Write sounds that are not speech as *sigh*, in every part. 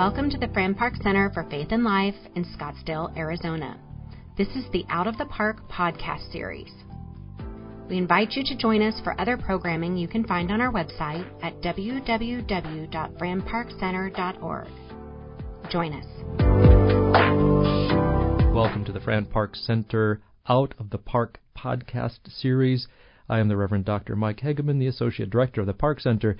Welcome to the Fran Park Center for Faith and Life in Scottsdale, Arizona. This is the Out of the Park podcast series. We invite you to join us for other programming you can find on our website at www.franparkcenter.org. Join us. Welcome to the Fran Park Center Out of the Park podcast series. I am the Reverend Dr. Mike Hegeman, the Associate Director of the Park Center.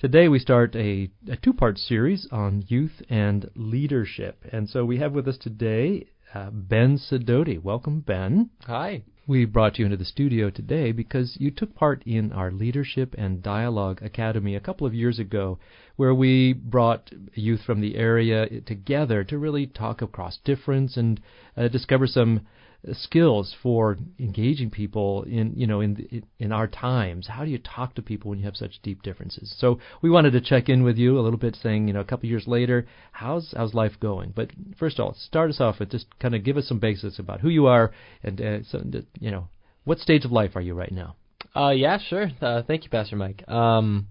Today we start a, a two part series on youth and leadership. And so we have with us today uh, Ben Sidoti. Welcome, Ben. Hi. We brought you into the studio today because you took part in our Leadership and Dialogue Academy a couple of years ago, where we brought youth from the area together to really talk across difference and uh, discover some skills for engaging people in you know in in our times. How do you talk to people when you have such deep differences? So we wanted to check in with you a little bit, saying you know a couple years later, how's how's life going? But first of all, start us off with just kind of give us some basics about who you are and uh, so, you know what stage of life are you right now? Uh, yeah, sure. Uh, thank you, Pastor Mike. Um,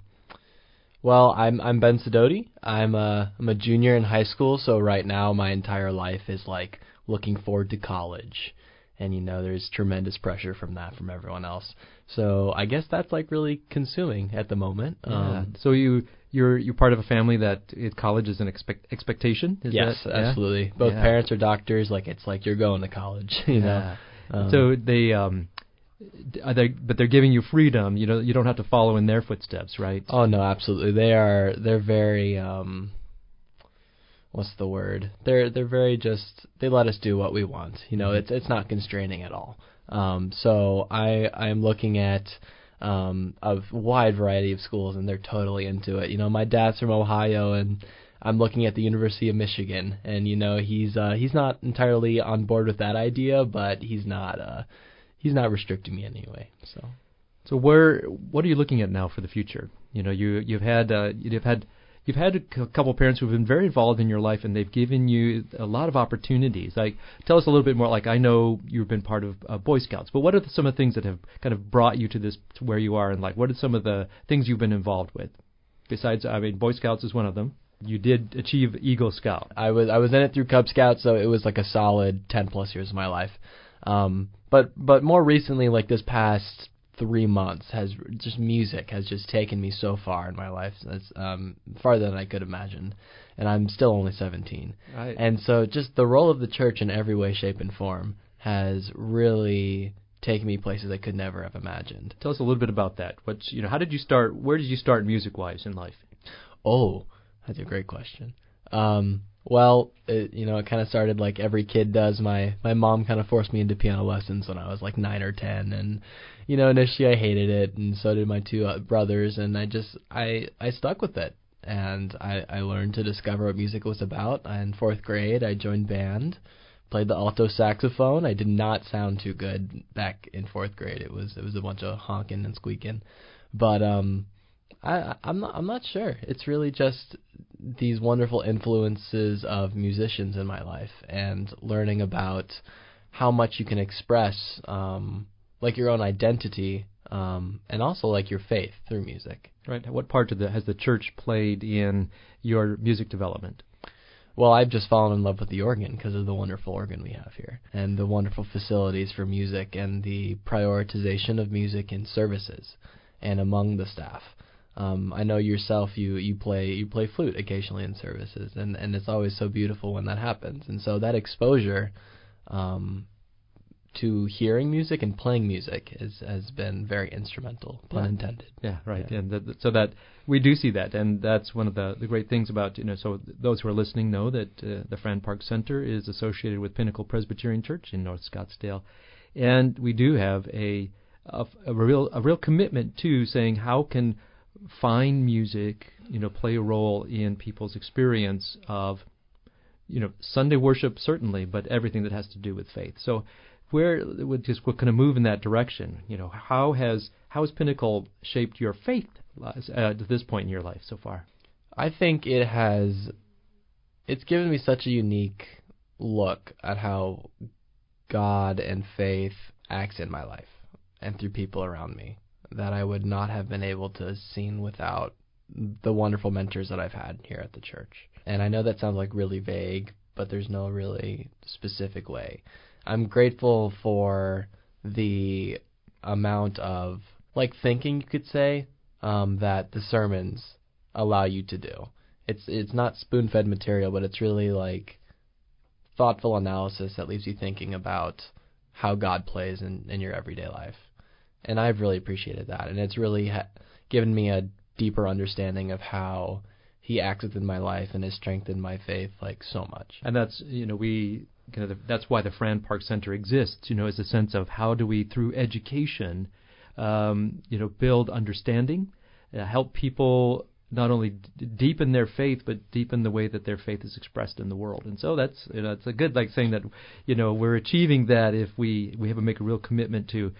well, I'm I'm Ben Sidoti. I'm a I'm a junior in high school, so right now my entire life is like looking forward to college and you know there's tremendous pressure from that from everyone else. So I guess that's like really consuming at the moment. Yeah. Um, so you you're you're part of a family that it, college is an expect, expectation. Is yes, that, absolutely. Yeah? Both yeah. parents are doctors. Like it's like you're going to college. *laughs* You know. Um, so they um are they, but they're giving you freedom. You know, you don't have to follow in their footsteps, right? Oh no, absolutely. They are. They're very um what's the word? They're they're very just they let us do what we want. You know, mm-hmm. it's it's not constraining at all. Um, so I I'm looking at um, a wide variety of schools, and they're totally into it. You know, my dad's from Ohio, and I'm looking at the University of Michigan, and you know he's uh, he's not entirely on board with that idea, but he's not uh, he's not restricting me anyway. So, so where what are you looking at now for the future? You know, you you've had uh, you've had you've had a couple parents who've been very involved in your life and they've given you a lot of opportunities. Like, tell us a little bit more. Like, I know you've been part of uh, Boy Scouts, but what are some of the things that have kind of brought you to this to where you are, and like, what are some of the things you've been involved with? Besides, I mean, Boy Scouts is one of them. You did achieve Eagle Scout. I was I was in it through Cub Scouts, so it was like a solid ten plus years of my life. Um, but but more recently, like this past three months has just music has just taken me so far in my life. That's um, farther than I could imagine, and I'm still only 17. Right. And so, just the role of the church in every way, shape, and form has really taken me places I could never have imagined. Tell us a little bit about that. What's you know, how did you start? Where did you start music-wise in life? Oh, that's a great question. Um, well, it, you know, it kind of started like every kid does. My my mom kind of forced me into piano lessons when I was like nine or ten, and you know, initially I hated it, and so did my two uh, brothers, and I just I I stuck with it, and I I learned to discover what music was about. In fourth grade, I joined band, played the alto saxophone. I did not sound too good back in fourth grade. It was it was a bunch of honking and squeaking, but um I, I'm not. I'm not sure. It's really just these wonderful influences of musicians in my life, and learning about how much you can express, um, like your own identity, um, and also like your faith through music. Right. What part of the has the church played in your music development? Well, I've just fallen in love with the organ because of the wonderful organ we have here, and the wonderful facilities for music, and the prioritization of music in services and among the staff. Um, I know yourself. You you play you play flute occasionally in services, and and it's always so beautiful when that happens. And so that exposure um, to hearing music and playing music has has been very instrumental, pun yeah. intended. Yeah, right. Yeah. And that, so that we do see that, and that's one of the the great things about you know. So those who are listening know that uh, the Fran Park Center is associated with Pinnacle Presbyterian Church in North Scottsdale, and we do have a a, a real a real commitment to saying how can fine music, you know, play a role in people's experience of, you know, Sunday worship certainly, but everything that has to do with faith. So, where would just we're going to move in that direction? You know, how has how has Pinnacle shaped your faith uh, to this point in your life so far? I think it has. It's given me such a unique look at how God and faith acts in my life and through people around me that I would not have been able to seen without the wonderful mentors that I've had here at the church. And I know that sounds like really vague, but there's no really specific way. I'm grateful for the amount of like thinking you could say um, that the sermons allow you to do. It's it's not spoon fed material, but it's really like thoughtful analysis that leaves you thinking about how God plays in, in your everyday life. And I've really appreciated that. And it's really ha- given me a deeper understanding of how he acts within my life and has strengthened my faith like so much. And that's you know we kind of that's why the Fran Park Center exists. You know, is a sense of how do we through education, um, you know, build understanding, uh, help people not only d- deepen their faith but deepen the way that their faith is expressed in the world. And so that's you know it's a good like saying that you know we're achieving that if we we have to make a real commitment to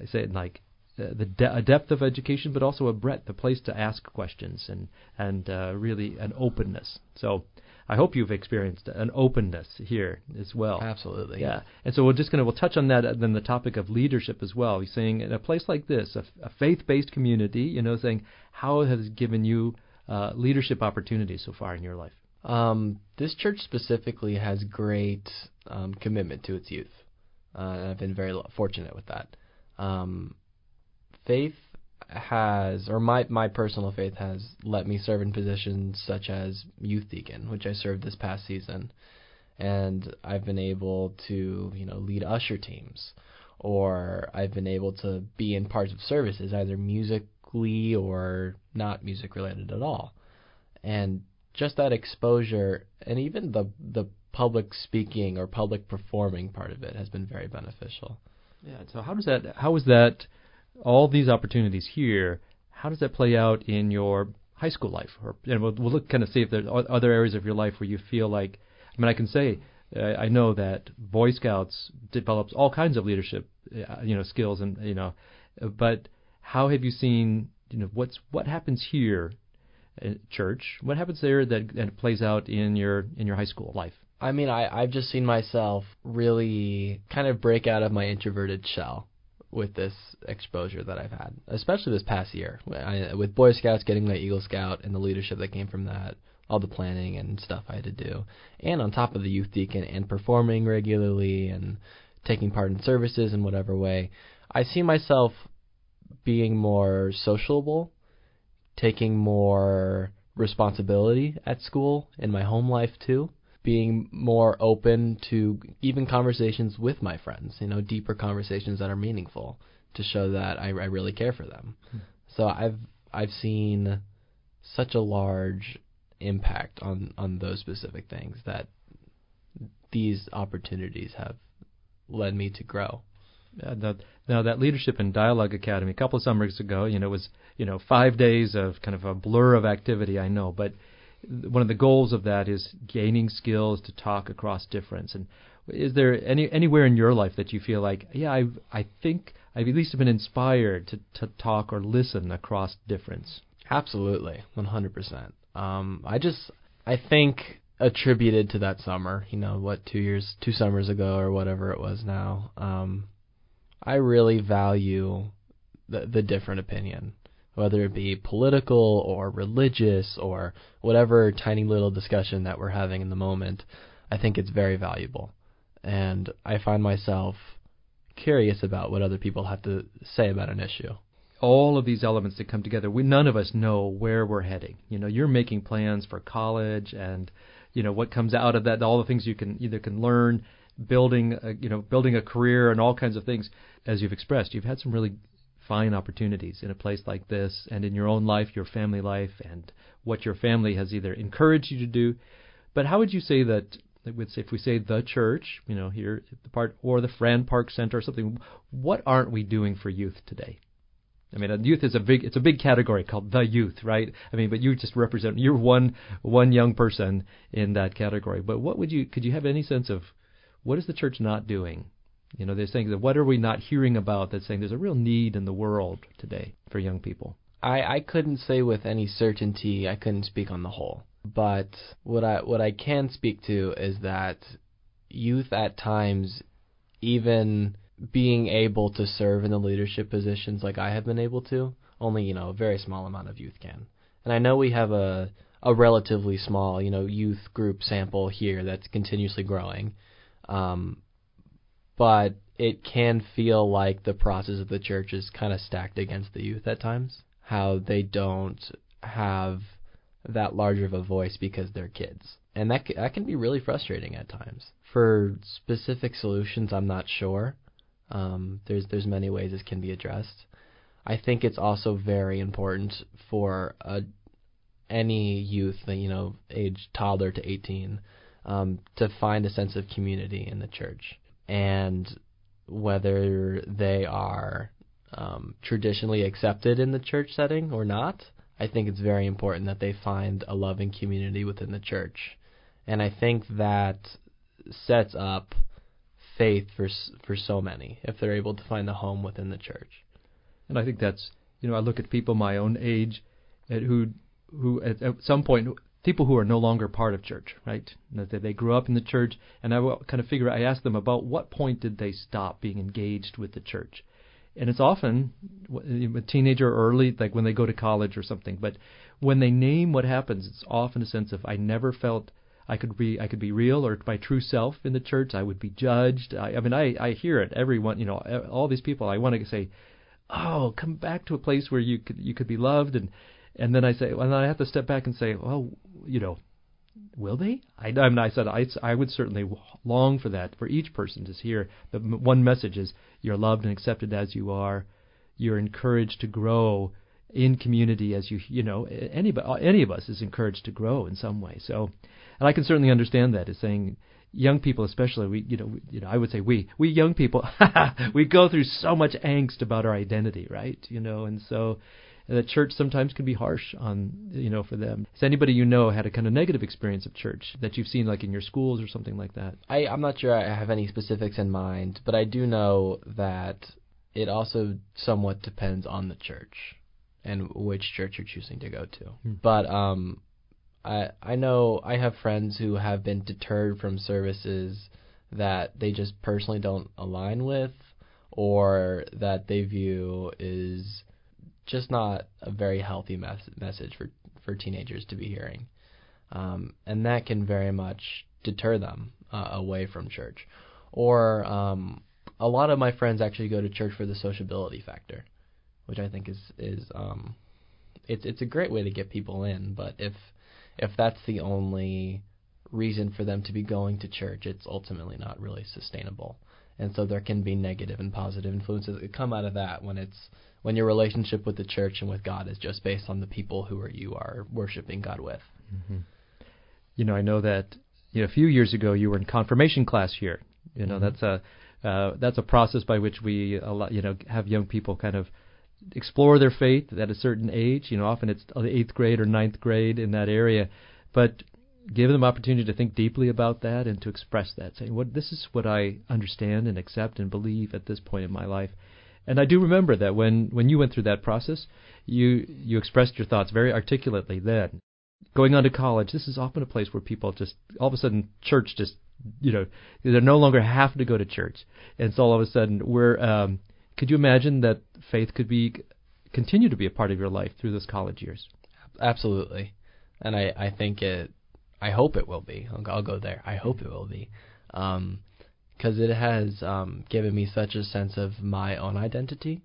I say it like uh, the de- a depth of education, but also a breadth, a place to ask questions and and uh, really an openness. So I hope you've experienced an openness here as well. Absolutely. Yeah. And so we're just going to we'll touch on that uh, then the topic of leadership as well. He's saying in a place like this, a, a faith-based community, you know, saying how has it given you uh, leadership opportunities so far in your life? Um, this church specifically has great um, commitment to its youth, uh, and I've been very fortunate with that. Um, faith has, or my my personal faith has, let me serve in positions such as youth deacon, which I served this past season, and I've been able to you know lead usher teams, or I've been able to be in parts of services, either musically or not music related at all, and just that exposure, and even the the public speaking or public performing part of it has been very beneficial. Yeah. So how does that? How is that? All these opportunities here. How does that play out in your high school life? Or and we'll, we'll look kind of see if there's other areas of your life where you feel like. I mean, I can say uh, I know that Boy Scouts develops all kinds of leadership, uh, you know, skills and you know, but how have you seen? You know, what's what happens here, at church? What happens there that, that plays out in your in your high school life? I mean, I, I've just seen myself really kind of break out of my introverted shell with this exposure that I've had, especially this past year. I, with Boy Scouts, getting my Eagle Scout, and the leadership that came from that, all the planning and stuff I had to do, and on top of the youth deacon and performing regularly and taking part in services in whatever way, I see myself being more sociable, taking more responsibility at school in my home life too being more open to even conversations with my friends, you know, deeper conversations that are meaningful to show that I, I really care for them. Hmm. So I've I've seen such a large impact on on those specific things that these opportunities have led me to grow. Uh, now, now that leadership and dialogue academy a couple of summers ago, you know, it was you know five days of kind of a blur of activity. I know, but one of the goals of that is gaining skills to talk across difference. And is there any anywhere in your life that you feel like, yeah, I I think I've at least been inspired to to talk or listen across difference? Absolutely, 100%. Um, I just I think attributed to that summer, you know, what two years, two summers ago or whatever it was now. Um, I really value the the different opinion whether it be political or religious or whatever tiny little discussion that we're having in the moment, I think it's very valuable. And I find myself curious about what other people have to say about an issue. All of these elements that come together, we none of us know where we're heading. You know, you're making plans for college and you know what comes out of that, all the things you can either can learn, building a, you know building a career and all kinds of things. As you've expressed, you've had some really fine opportunities in a place like this and in your own life, your family life, and what your family has either encouraged you to do. But how would you say that, if we say the church, you know, here the part, or the Fran Park Center or something, what aren't we doing for youth today? I mean, uh, youth is a big it's a big category called the youth, right? I mean, but you just represent you're one one young person in that category. But what would you could you have any sense of what is the church not doing you know, they're saying that what are we not hearing about that's saying there's a real need in the world today for young people? I, I couldn't say with any certainty. I couldn't speak on the whole. But what I what I can speak to is that youth at times, even being able to serve in the leadership positions like I have been able to, only you know a very small amount of youth can. And I know we have a a relatively small, you know, youth group sample here that's continuously growing. Um, but it can feel like the process of the church is kind of stacked against the youth at times. How they don't have that large of a voice because they're kids, and that that can be really frustrating at times. For specific solutions, I'm not sure. Um, there's there's many ways this can be addressed. I think it's also very important for a, any youth, you know, age toddler to 18, um, to find a sense of community in the church, and whether they are um, traditionally accepted in the church setting or not, I think it's very important that they find a loving community within the church, and I think that sets up faith for for so many if they're able to find a home within the church. And I think that's you know I look at people my own age, at who who at, at some point people who are no longer part of church, right? They grew up in the church, and I kind of figure. I ask them about what point did they stop being engaged with the church, and it's often a teenager or early, like when they go to college or something. But when they name what happens, it's often a sense of I never felt I could be I could be real or my true self in the church. I would be judged. I, I mean, I I hear it. Everyone, you know, all these people. I want to say, oh, come back to a place where you could you could be loved, and and then I say, well, then I have to step back and say, well, you know, will they? I, I mean, I said I I would certainly long for that for each person to hear the one message is you're loved and accepted as you are. You're encouraged to grow in community as you you know anybody any of us is encouraged to grow in some way. So and I can certainly understand that as saying young people especially we you know you know I would say we we young people *laughs* we go through so much angst about our identity right you know and so the church sometimes can be harsh on you know for them. Has anybody you know had a kind of negative experience of church that you've seen like in your schools or something like that? I I'm not sure I have any specifics in mind but I do know that it also somewhat depends on the church and which church you're choosing to go to. Hmm. but um I I know I have friends who have been deterred from services that they just personally don't align with or that they view is just not a very healthy mes- message for for teenagers to be hearing. Um, and that can very much deter them uh, away from church. Or um, a lot of my friends actually go to church for the sociability factor, which I think is is um, it's it's a great way to get people in. But if if that's the only reason for them to be going to church, it's ultimately not really sustainable. And so there can be negative and positive influences that come out of that when it's when your relationship with the church and with God is just based on the people who are you are worshiping God with. Mm-hmm. You know, I know that you know, a few years ago you were in confirmation class here. You know, mm-hmm. that's a uh, that's a process by which we a lot, you know have young people kind of explore their faith at a certain age. You know, often it's the eighth grade or ninth grade in that area, but give them opportunity to think deeply about that and to express that, saying, "What this is what I understand and accept and believe at this point in my life." And I do remember that when when you went through that process, you you expressed your thoughts very articulately then. Going on to college, this is often a place where people just all of a sudden church just you know they no longer have to go to church, and so all of a sudden we're um, could you imagine that faith could be continue to be a part of your life through those college years? Absolutely, and I I think it. I hope it will be. I'll, I'll go there. I hope it will be, because um, it has um, given me such a sense of my own identity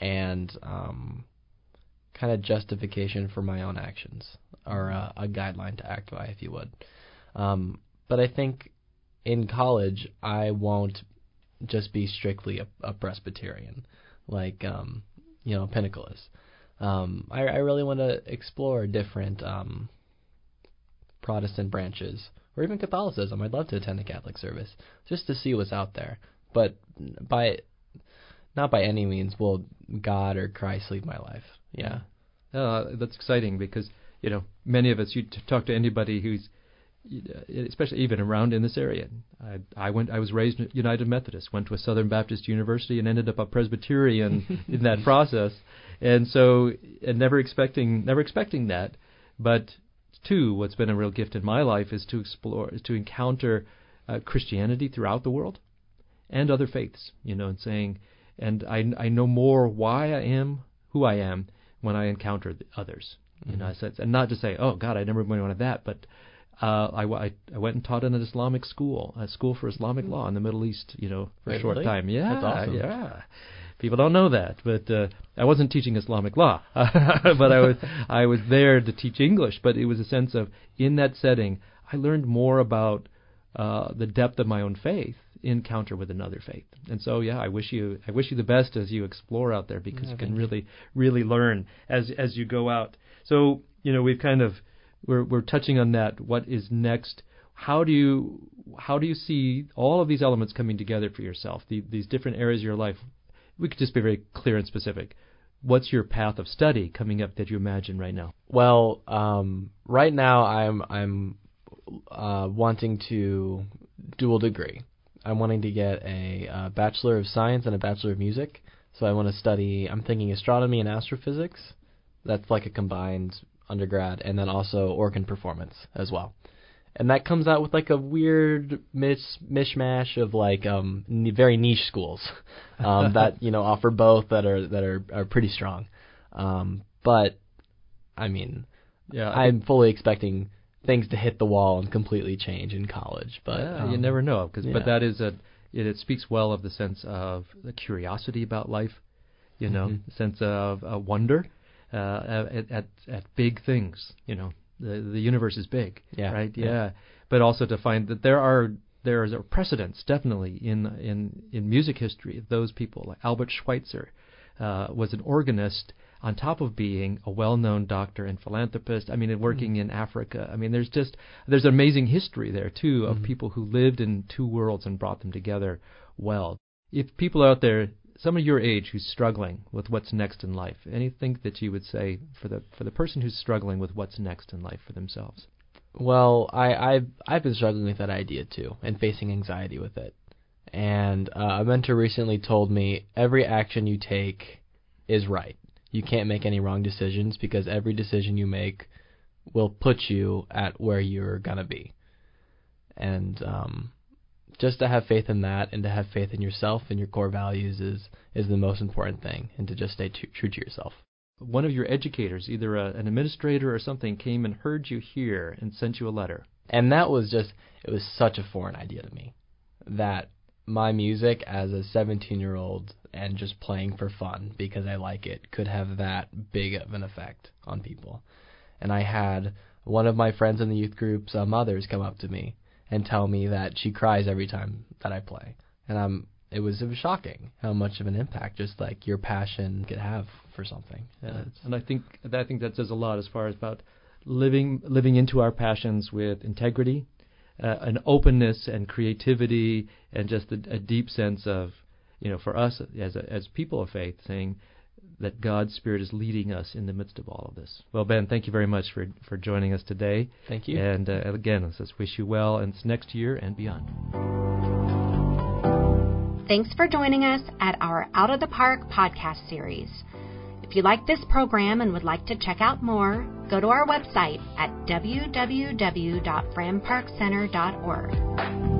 and um, kind of justification for my own actions, or a, a guideline to act by, if you would. Um, but I think in college I won't just be strictly a, a Presbyterian, like um, you know Pinnacle is. Um, I, I really want to explore different um, Protestant branches or even Catholicism. I'd love to attend a Catholic service just to see what's out there. But by not by any means will God or Christ lead my life. Yeah. Uh, that's exciting because you know many of us. You t- talk to anybody who's especially even around in this area. I, I went. I was raised United Methodist. Went to a Southern Baptist university and ended up a Presbyterian *laughs* in that process. And so, and never expecting, never expecting that. But two, what's been a real gift in my life is to explore, is to encounter uh, Christianity throughout the world and other faiths. You know, and saying, and I I know more why I am who I am when I encounter others. Mm-hmm. You know, I and not to say, oh God, I never wanted that, but uh, I, I, I went and taught in an Islamic school, a school for Islamic law in the Middle East. You know, for Wait, a short time. Yeah, awesome. yeah. People don't know that, but uh, I wasn't teaching Islamic law, *laughs* but I was I was there to teach English. But it was a sense of in that setting, I learned more about uh, the depth of my own faith encounter with another faith. And so, yeah, I wish you I wish you the best as you explore out there because Yeah, you can really really learn as as you go out. So, you know, we've kind of we're we're touching on that. What is next? How do you how do you see all of these elements coming together for yourself? The, these different areas of your life. We could just be very clear and specific. What's your path of study coming up that you imagine right now? Well, um, right now I'm I'm uh, wanting to dual degree. I'm wanting to get a uh, bachelor of science and a bachelor of music. So I want to study. I'm thinking astronomy and astrophysics. That's like a combined undergrad, and then also organ performance as well. And that comes out with like a weird mis- mishmash of like um, n- very niche schools *laughs* um, that you know offer both that are that are, are pretty strong. Um, but I mean, Yeah, I I'm fully expecting things to hit the wall and completely change in college, but Yeah, you um, never know, cause, yeah. but that is a it, it speaks well of the sense of the curiosity about life, you know, Mhm. sense of uh, wonder uh, at, at at big things. You know, the the universe is big, Yeah, right? yeah. Yeah. but also to find that there are there is a precedence definitely in in in music history of those people. Like Albert Schweitzer uh, was an organist on top of being a well-known doctor and philanthropist. I mean, working in Africa. I mean, there's just there's an amazing history there too of Mhm. people who lived in two worlds and brought them together well. If people out there, some of your age who's struggling with what's next in life, anything that you would say for the for the person who's struggling with what's next in life for themselves? Well, I, I've I've been struggling with that idea too, and facing anxiety with it. And uh, a mentor recently told me every action you take is right. You can't make any wrong decisions because every decision you make will put you at where you're gonna be. And um, just to have faith in that, and to have faith in yourself and your core values is is the most important thing, and to just stay t- true to yourself. One of your educators, either a, an administrator or something, came and heard you here and sent you a letter. and that was just it was such a foreign idea to me that my music as a 17 year old and just playing for fun because I like it could have that big of an effect on people. And I had one of my friends in the youth group's uh, mothers come up to me and tell me that she cries every time that I play. And I'm it was it was shocking how much of an impact just like your passion could have for something. Yeah, And I think I think that says a lot as far as about living living into our passions with integrity, uh, an openness and creativity, and just a, a deep sense of, you know, for us as a, as people of faith, saying that God's Spirit is leading us in the midst of all of this. Well, Ben, thank you very much for for joining us today. Thank you. And uh, again, let's just wish you well, and it's next year and beyond. Thanks for joining us at our Out of the Park podcast series. If you like this program and would like to check out more, go to our website at www.franparkcenter.org.